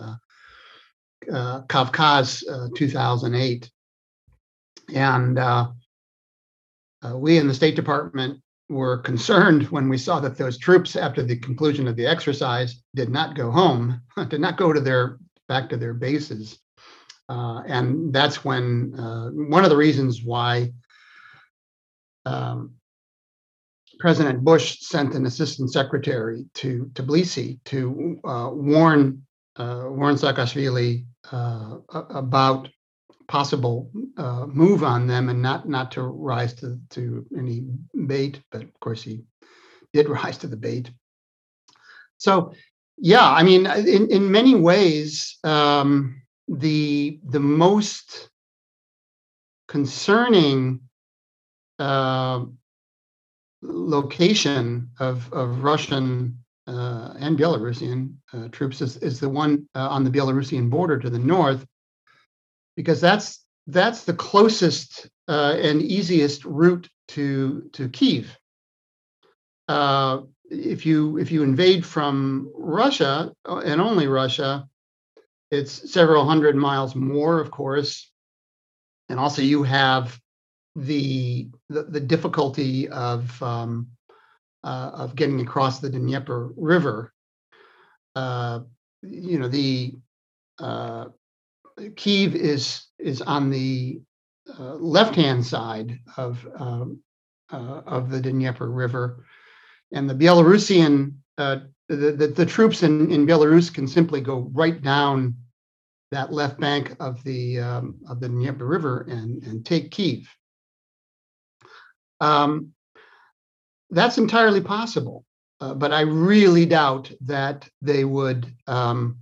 uh, Kavkaz uh, 2008. And uh, uh, we in the State Department were concerned when we saw that those troops, after the conclusion of the exercise, did not go home, *laughs* did not go to their back to their bases. Uh, and that's when uh, one of the reasons why um, President Bush sent an assistant secretary to Tbilisi to warn uh, warn Saakashvili uh, about possible uh, move on them and not not to rise to to any bait. But of course, he did *laughs* rise to the bait. So, yeah, I mean, in in many ways, um, the the most concerning uh, location of of Russian and Belarusian uh, troops is, is the one uh, on the Belarusian border to the north, because that's that's the closest uh, and easiest route to to Kiev. Uh, if you if you invade from Russia uh, and only Russia, it's several hundred miles more, of course, and also you have the the, the difficulty of um, uh, of getting across the Dnieper River. Uh, you know, the uh, Kiev is is on the uh, left-hand side of um, uh, of the Dnieper River, and the Belarusian uh, the, the, the troops in, in Belarus can simply go right down that left bank of the um, of the Dnieper River and and take Kiev. Um, that's entirely possible, uh, but I really doubt that they would um,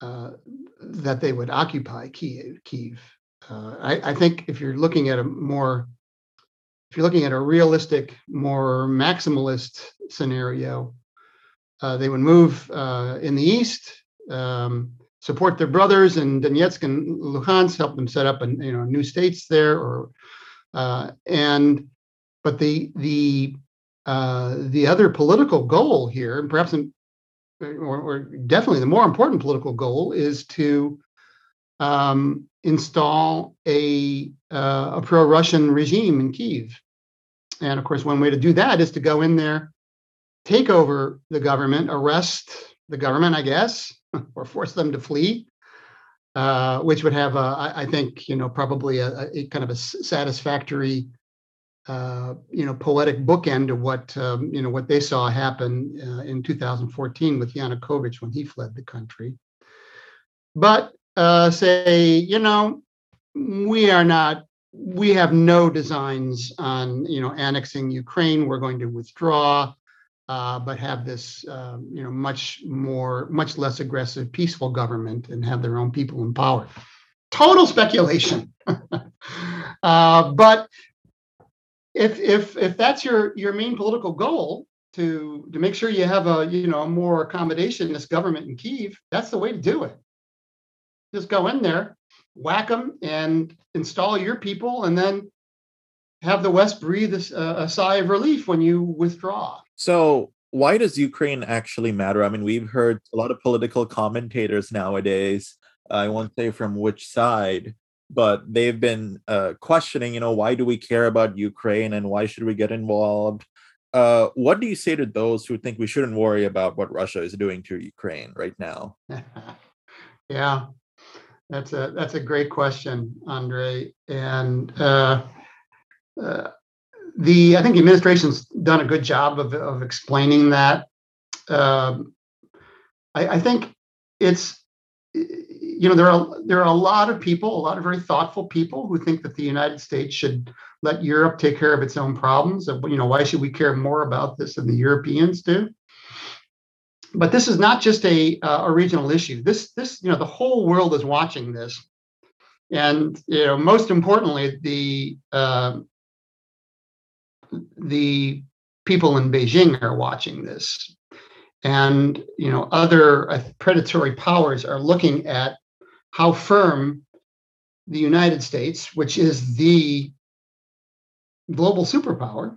uh, that they would occupy Kiev. Kiev. Uh, I, I, think if you're looking at a more if you're looking at a realistic, more maximalist scenario, uh, they would move uh, in the east, um, support their brothers in Donetsk and Luhansk, help them set up an, you know new states there, or uh, and but the the uh, the other political goal here, and perhaps in, or, or, definitely the more important political goal, is to um, install a uh, a pro-Russian regime in Kiev. And of course, one way to do that is to go in there, take over the government, arrest the government, I guess, *laughs* or force them to flee. Uh, which would have, I think, you know, probably a, a kind of a satisfactory uh, you know, poetic bookend to what um, you know what they saw happen uh, in 2014 with Yanukovych when he fled the country. But uh, say, you know, we are not, we have no designs on you know annexing Ukraine. We're going to withdraw, uh, but have this um, you know much more, much less aggressive, peaceful government and have their own people in power. Total speculation. *laughs* Uh, but if if if that's your your main political goal to to make sure you have a you know a more accommodationist government in Kiev, that's the way to do it. Just go in there, whack them, and install your people, and then have the West breathe a, a sigh of relief when you withdraw. So why does Ukraine actually matter? I mean, we've heard a lot of political commentators nowadays. I won't say from which side, but they've been uh, questioning, you know, why do we care about Ukraine and why should we get involved? Uh, what do you say to those who think we shouldn't worry about what Russia is doing to Ukraine right now? *laughs* yeah, that's a that's a great question, A'ndre. And uh, uh, the I think the administration's done a good job of of explaining that. Um, I, I think it's you know, there are there are a lot of people, a lot of very thoughtful people who think that the United States should let Europe take care of its own problems. You know, why should we care more about this than the Europeans do? But this is not just a uh, a regional issue. This this you know the whole world is watching this, and you know most importantly the uh, the people in Beijing are watching this and you know other uh, predatory powers are looking at how firm the United States, which is the global superpower,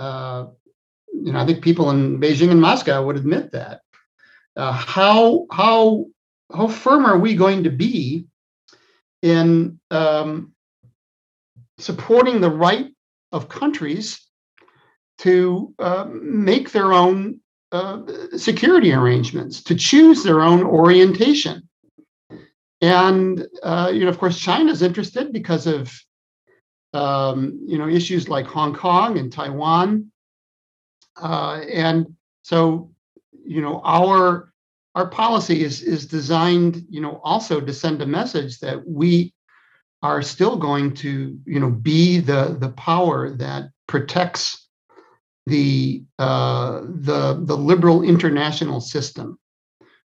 uh, you know, I think people in Beijing and Moscow would admit that. Uh, how how how firm are we going to be in um, supporting the right of countries to uh, make their own uh, security arrangements, to choose their own orientation? And uh, you know, of course, China's interested because of um, you know issues like Hong Kong and Taiwan, uh, and so you know our our policy is is designed you know also to send a message that we are still going to, you know, be the the power that protects the uh, the the liberal international system,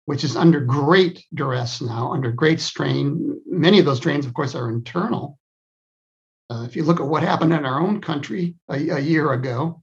which is under great duress now, under great strain. Many of those strains, of course, are internal. Uh, if you look at what happened in our own country a, a year ago,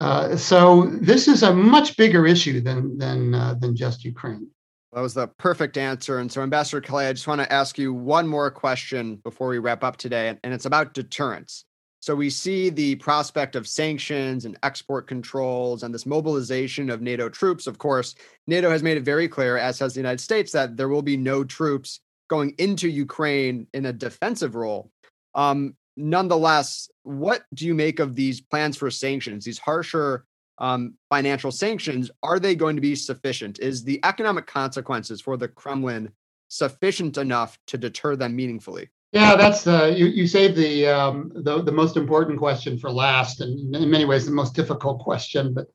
uh, so this is a much bigger issue than than uh, than just Ukraine. That was the perfect answer. And so, Ambassador Kelly, I just want to ask you one more question before we wrap up today, and it's about deterrence. So we see the prospect of sanctions and export controls and this mobilization of NATO troops. Of course, NATO has made it very clear, as has the United States, that there will be no troops going into Ukraine in a defensive role. Um, nonetheless, what do you make of these plans for sanctions, these harsher um, financial sanctions? Are they going to be sufficient? Is the economic consequences for the Kremlin sufficient enough to deter them meaningfully? Yeah, that's uh, you. You saved the, um, the the most important question for last, and in many ways the most difficult question. But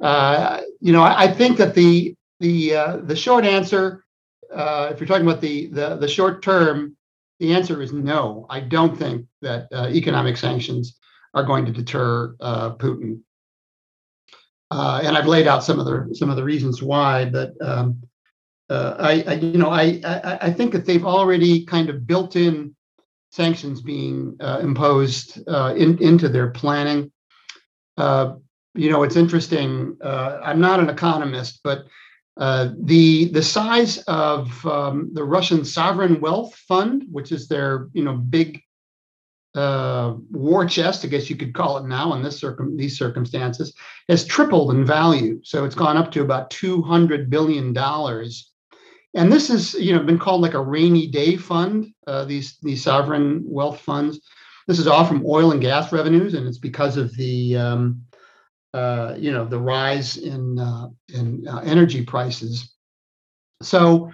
uh, you know, I, I, think that the the uh, the short answer, uh, if you're talking about the the the short term, the answer is no. I don't think that uh, economic sanctions are going to deter uh, Putin. and I've laid out some of the some of the reasons why, but. Um, I, I, you know, I, I, I think that they've already kind of built in sanctions being uh, imposed uh, in, into their planning. Uh, you know, it's interesting. Uh, I'm not an economist, but uh, the the size of um, the Russian sovereign wealth fund, which is their you know big uh, war chest, I guess you could call it now in this circum these circumstances, has tripled in value. So it's gone up to about 200 billion dollars and this has you know been called like a rainy day fund. Uh, these these sovereign wealth funds. This is all from oil and gas revenues, and it's because of the um, uh, you know the rise in uh, in uh, energy prices. So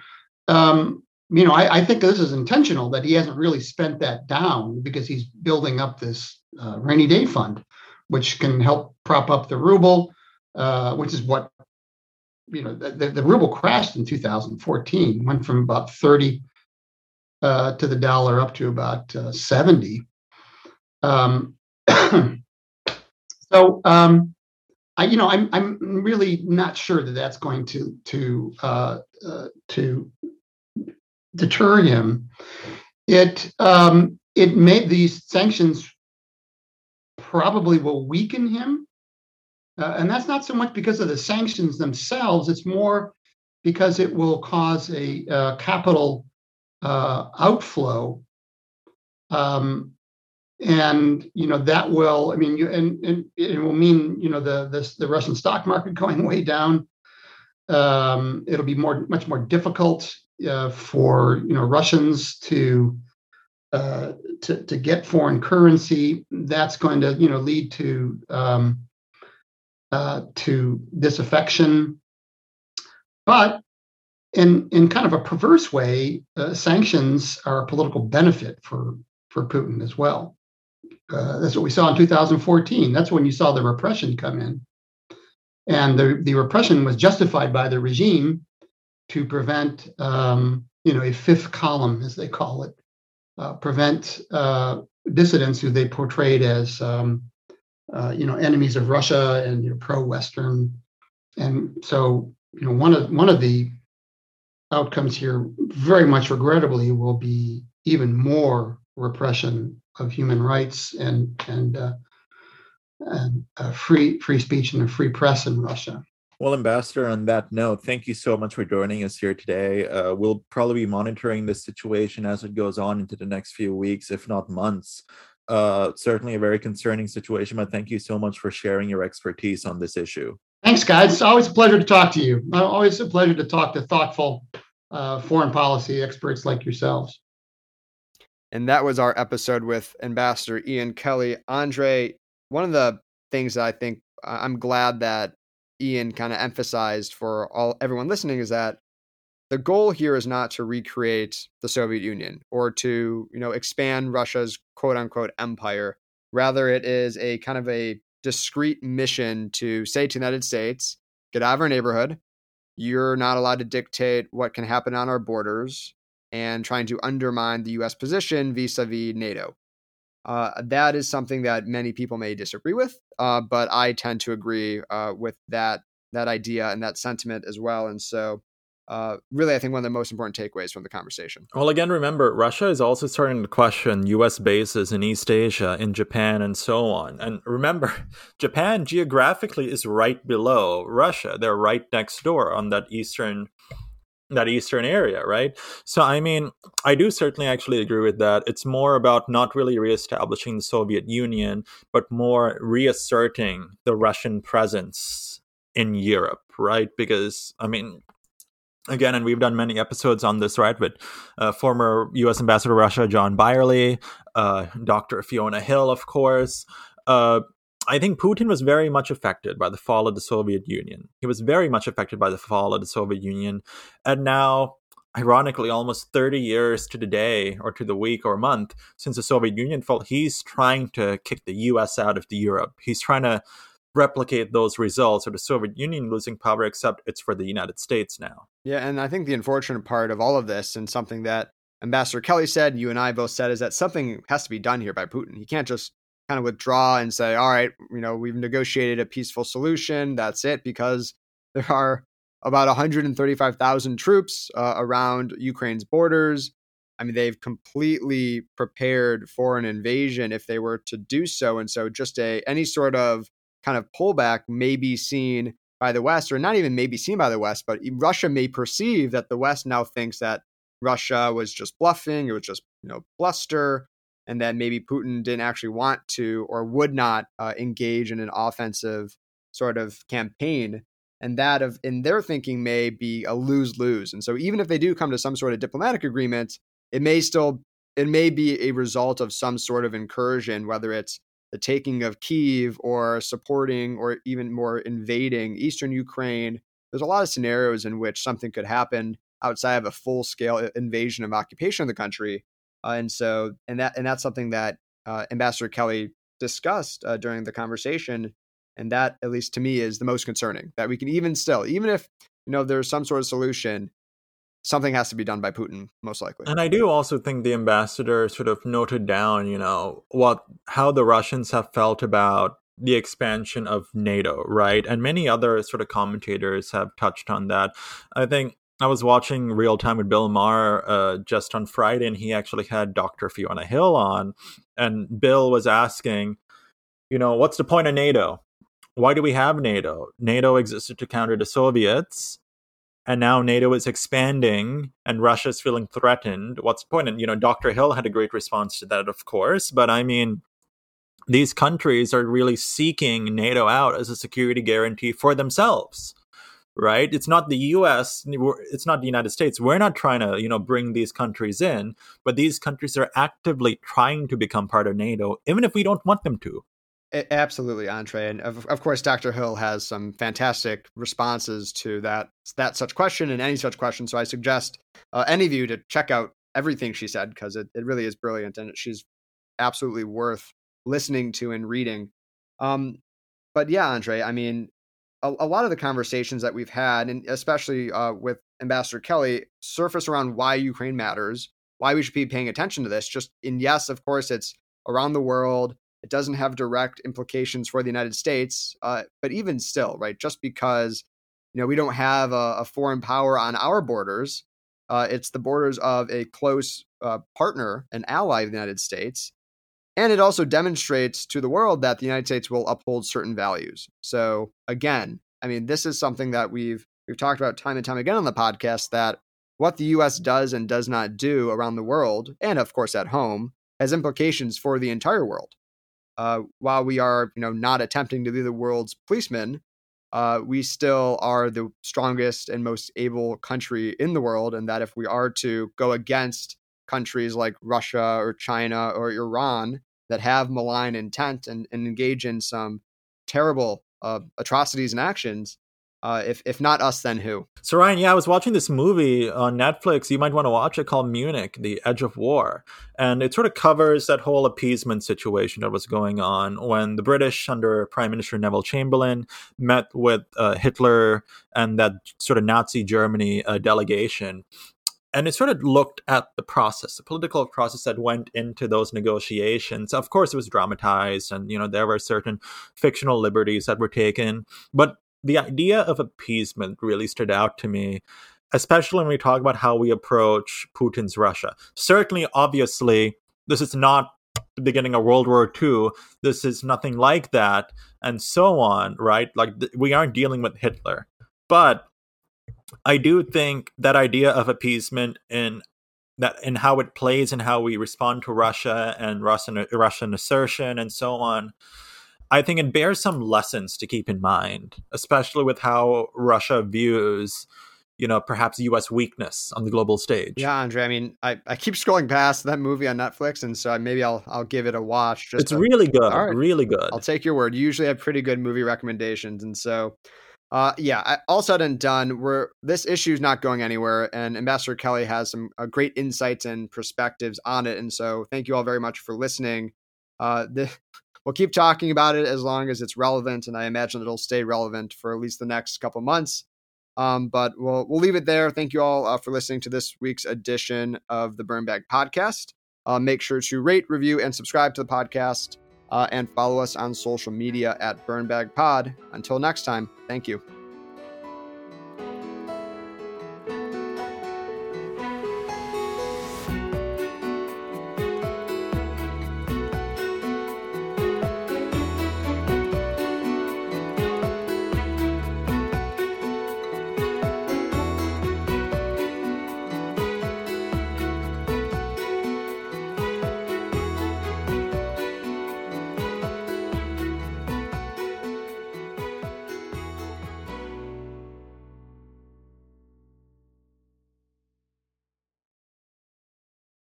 um, you know I, I, think this is intentional that he hasn't really spent that down because he's building up this uh, rainy day fund, which can help prop up the ruble, uh, which is what you know, the, the ruble crashed in 2014, went from about 30 uh, to the dollar up to about uh, 70. Um, *coughs* so, um, I, you know, I'm I'm really not sure that that's going to to uh, uh to deter him. It um, it made these sanctions probably will weaken him uh, and that's not so much because of the sanctions themselves, it's more because it will cause a uh, capital uh, outflow. Um, and you know that will, I mean, you, and, and it will mean you know the the, the Russian stock market *laughs* going way down. Um, it'll be more much more difficult uh, for you know Russians to uh, to to get foreign currency. That's going to you know lead to um, uh, to disaffection. But in in kind of a perverse way, uh, sanctions are a political benefit for for Putin as well. Uh, that's what we saw in 2014. That's when you saw the repression come in, and the the repression was justified by the regime to prevent, um, you know, a fifth column, as they call it, uh, prevent uh, dissidents who they portrayed as um, uh, you know, enemies of Russia and you know, pro-Western. And so, you know, one of one of the outcomes here, very much regrettably, will be even more repression of human rights and and uh, and uh, free free speech and a free press in Russia. Well, Ambassador, on that note, thank you so much for joining us here today. Uh, we'll probably be monitoring this situation as it goes on into the next few weeks, if not months uh, certainly a very concerning situation, but thank you so much for sharing your expertise on this issue. Thanks, guys. It's always a pleasure to talk to you. Always a pleasure to talk to thoughtful uh, foreign policy experts like yourselves. And that was our episode with Ambassador Ian Kelly. A'ndre, one of the things that I think I'm glad that Ian kind of emphasized for all everyone listening is that the goal here is not to recreate the Soviet Union or to, you know, expand Russia's quote unquote empire. Rather, it is a kind of a discrete mission to say to the United States, get out of our neighborhood. You're not allowed to dictate what can happen on our borders. and trying to undermine the U.S. position vis a vis NATO. Uh, that is something that many people may disagree with, uh, but I tend to agree uh, with that that idea and that sentiment as well. And so, uh, really, I think one of the most important takeaways from the conversation. Well, again, remember, Russia is also starting to question U.S. bases in East Asia, in Japan, and so on. And remember, *laughs* Japan geographically is right below Russia; they're right next door on that eastern that eastern area, right? So, I mean, I do certainly actually agree with that. It's more about not really reestablishing the Soviet Union, but more reasserting the Russian presence in Europe, right? Because, I mean, again, and we've done many episodes on this, right? With uh, former U.S. Ambassador to Russia John Beyrle, uh, Dr. Fiona Hill, of course. Uh, I think Putin was very much affected by the fall of the Soviet Union. He was very much affected by the fall of the Soviet Union. And now, ironically, almost 30 years to the day or to the week or month since the Soviet Union fell, he's trying to kick the US out of the Europe. He's trying to replicate those results of the Soviet Union losing power, except it's for the United States now. Yeah, and I think the unfortunate part of all of this, and something that Ambassador Kelly said, you and I both said, is that something has to be done here by Putin. He can't just kind of withdraw and say, all right, you know, we've negotiated a peaceful solution. That's it, because *laughs* there are about 135,000 troops uh, around Ukraine's borders. I mean, they've completely prepared for an invasion if they were to do so. And so, just a any sort of kind of pullback may be seen by the West, or not even may be seen by the West, but Russia may perceive that the West now thinks that Russia was just bluffing, it was just you know bluster, and that maybe Putin didn't actually want to or would not uh, engage in an offensive sort of campaign. And that of in their thinking may be a lose lose. And so even if they do come to some sort of diplomatic agreement, it may still it may be a result of some sort of incursion, whether it's the taking of Kiev or supporting or even more invading eastern Ukraine. There's a lot of scenarios in which something could happen outside of a full scale invasion of occupation of the country uh, and so, and that and that's something that uh, Ambassador Kelly discussed uh, during the conversation, and that, at least to me, is the most concerning. That we can even still, even if you know there's some sort of solution, something has to be done by Putin, most likely. And I do also think the ambassador sort of noted down, you know, what how the Russians have felt about the expansion of NATO, right? And many other sort of commentators have touched on that. I think I was watching Real Time with Bill Maher uh, just on Friday, and he actually had Dr. Fiona Hill on. And Bill was asking, you know, what's the point of NATO? Why do we have NATO? NATO existed to counter the Soviets, and now NATO is expanding, and Russia is feeling threatened. What's the point? And, you know, Dr. Hill had a great response to that, of course. But I mean, these countries are really seeking NATO out as a security guarantee for themselves right it's not the us it's not the united states we're not trying to you know bring these countries in but these countries are actively trying to become part of nato even if we don't want them to absolutely A'ndre and of, of course dr hill has some fantastic responses to that that such question and any such question so i suggest uh, any of you to check out everything she said because it, it really is brilliant and she's absolutely worth listening to and reading um, but yeah A'ndre i mean a, a, lot of the conversations that we've had, and especially uh, with Ambassador Kelly, surface around why Ukraine matters, why we should be paying attention to this. Just in yes, of course, it's around the world. It doesn't have direct implications for the United States, uh, but even still, right? Just because you know we don't have a, a foreign power on our borders, uh, it's the borders of a close uh, partner, an ally of the United States. And it also demonstrates to the world that the United States will uphold certain values. So again, I mean, this is something that we've we've talked about time and time again on the podcast that what the US does and does not do around the world, and of course at home, has implications for the entire world. Uh, while we are, you know, not attempting to be the world's policeman, uh, we still are the strongest and most able country in the world, and that if we are to go against countries like Russia or China or Iran that have malign intent and, and engage in some terrible uh, atrocities and actions. Uh, if if not us, then who? So Ryan, yeah, I was watching this movie on Netflix. You might want to watch it called Munich: The Edge of War, and it sort of covers that whole appeasement situation that was going on when the British, under Prime Minister Neville Chamberlain, met with uh, Hitler and that sort of Nazi Germany uh, delegation and it sort of looked at the process, the political process that went into those negotiations. Of course, it was dramatized, and you know there were certain fictional liberties that were taken, but the idea of appeasement really stood out to me, especially when we talk about how we approach Putin's Russia. Certainly, obviously, this is not the beginning of World War II. This is nothing like that, and so on, right? Like, th- we aren't dealing with Hitler. But I do think that idea of appeasement in that in how it plays and how we respond to Russia and Russian Russian assertion and so on. I think it bears some lessons to keep in mind, especially with how Russia views, you know, perhaps U.S. weakness on the global stage. Yeah, A'ndre. I mean, I, I keep *laughs* scrolling past that movie on Netflix, and so maybe I'll I'll give it a watch. it's to, really good, right. really good. I'll take your word. You usually have pretty good movie recommendations, and so uh, yeah, all said and done, we're this issue is not going anywhere, and Ambassador Kelly has some uh, great insights and perspectives on it. And so, thank you all very much for listening. Uh, the, we'll keep talking about it as long as it's relevant, and I imagine it'll stay relevant for at least the next couple months. Um, but we'll we'll leave it there. Thank you all uh, for listening to this week's edition of the Burn Bag Podcast. Uh, make sure to rate, review, and subscribe to the podcast uh, and follow us on social media at Burnbag Pod. Until next time, thank you.